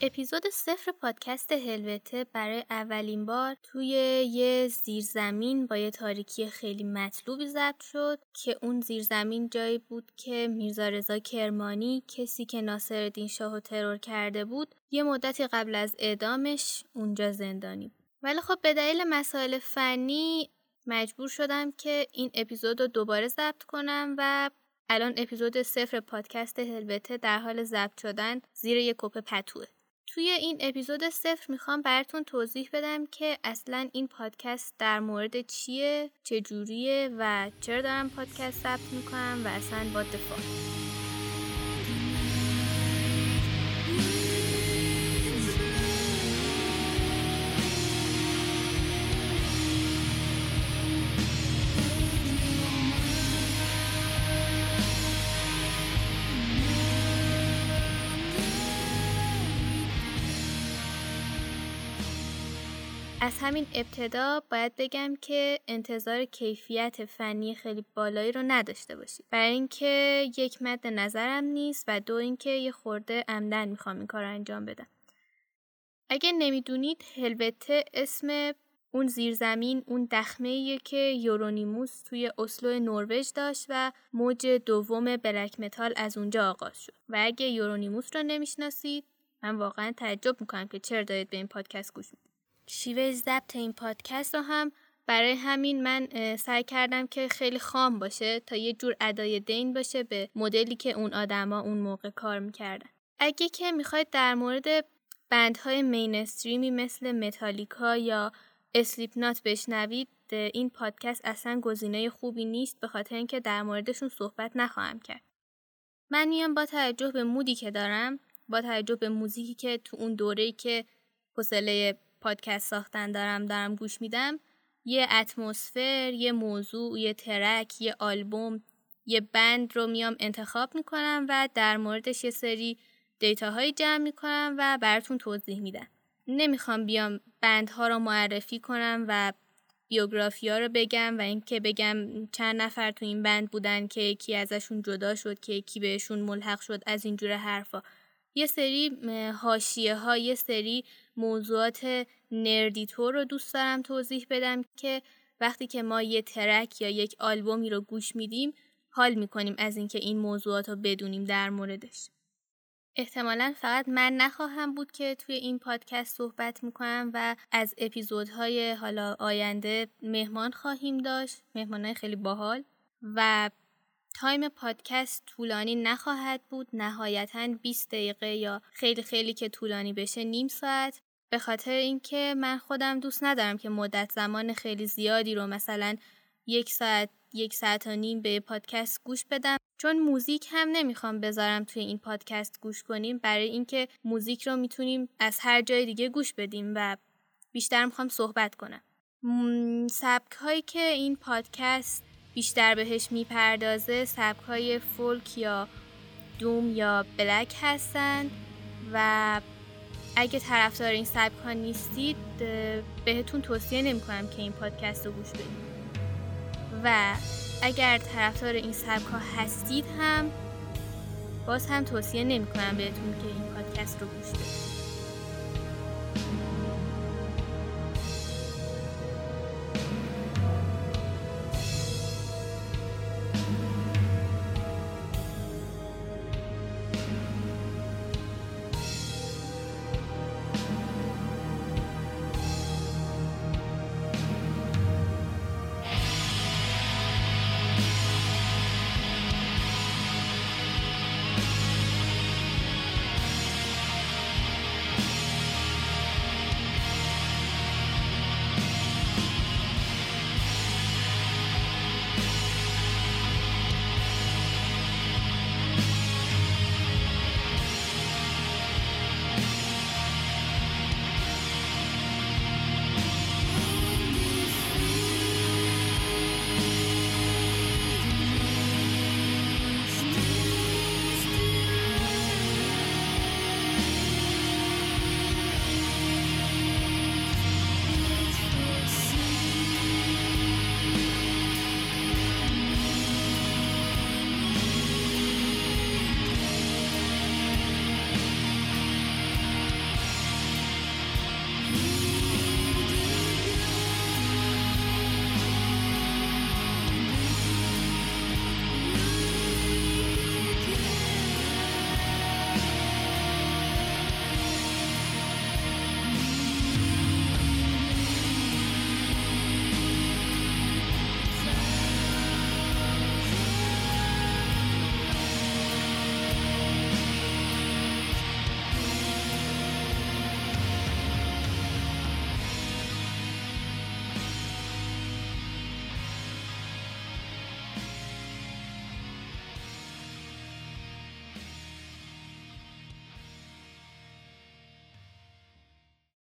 اپیزود صفر پادکست هلوته برای اولین بار توی یه زیرزمین با یه تاریکی خیلی مطلوبی ضبط شد که اون زیرزمین جایی بود که میرزا رضا کرمانی کسی که ناصرالدین شاهو ترور کرده بود یه مدتی قبل از اعدامش اونجا زندانی بود. ولی خب به دلیل مسائل فنی مجبور شدم که این اپیزود رو دوباره ضبط کنم و الان اپیزود صفر پادکست هلوته در حال ضبط شدن زیر یک کپ پتوه. توی این اپیزود صفر می‌خوام براتون توضیح بدم که اصلا این پادکست در مورد چیه چجوریه و چرا دارم پادکست ثبت می‌کنم و اصلا با دفاع از همین ابتدا باید بگم که انتظار کیفیت فنی خیلی بالایی رو نداشته باشید. برای اینکه یک مد نظرم نیست و دو اینکه یه خورده عمدن می‌خوام این کار انجام بدم. اگه نمی‌دونید هلوته اسم اون زیرزمین اون دخمه که یورونیموس توی اسلو نروژ داشت و موج دوم بلک متال از اونجا آغاز شد. و اگه یورونیموس رو نمی‌شناسید من واقعا تعجب می‌کنم که چرا دارید به این پادکست گوش می‌دید. شیوه ضبط این پادکست رو هم برای همین من سعی کردم که خیلی خام باشه تا یه جور ادای دین باشه به مدلی که اون آدما اون موقع کار می‌کردن. اگه که می‌خواید در مورد بندهای مینستریمی مثل متالیکا یا اسلیپ نات بشنوید این پادکست اصلا گزینه خوبی نیست به خاطر اینکه در موردشون صحبت نخواهم کرد. من میام با توجه به مودی که دارم با توجه به موزیکی که تو اون دوره‌ای که حوصله پادکست ساختن دارم دارم گوش میدم یه اتمسفر یه موضوع یه ترک یه آلبوم یه بند رو میام انتخاب می‌کنم و در موردش یه سری دیتاهایی جمع می‌کنم و براتون توضیح میدم. نمی‌خوام بیام بندها رو معرفی کنم و بیوگرافیا رو بگم و اینکه بگم چند نفر تو این بند بودن که یکی ازشون جدا شد که یکی بهشون ملحق شد از اینجور حرفا. یه سری هاشیه ها یه سری موضوعات نردیتور رو دوست دارم توضیح بدم که وقتی که ما یه ترک یا یک آلبومی رو گوش میدیم حال می‌کنیم از اینکه این موضوعات رو بدونیم در موردش. احتمالا فقط من نخواهم بود که توی این پادکست صحبت می‌کنم و از اپیزودهای حالا آینده مهمان خواهیم داشت مهمانهای خیلی باحال و time پادکست طولانی نخواهد بود نهایتا 20 دقیقه یا خیلی خیلی که طولانی بشه نیم ساعت. به خاطر اینکه من خودم دوست ندارم که مدت زمان خیلی زیادی رو مثلا یک ساعت یک ساعت و نیم به پادکست گوش بدم. چون موزیک هم نمی‌خوام بذارم توی این پادکست گوش کنیم برای اینکه موزیک رو می‌تونیم از هر جای دیگه گوش بدیم و بیشتر می‌خوام صحبت کنم. سبک هایی که این پادکست بیشتر بهش می‌پردازه سبک های فولک یا دوم یا بلک هستند و اگه طرفدار این سبک ها نیستید بهتون توصیه نمی کنم که این پادکست رو گوش بدید. و اگر طرفدار این سبک ها هستید هم باز هم توصیه نمی کنم بهتون که این پادکست رو گوش بدید.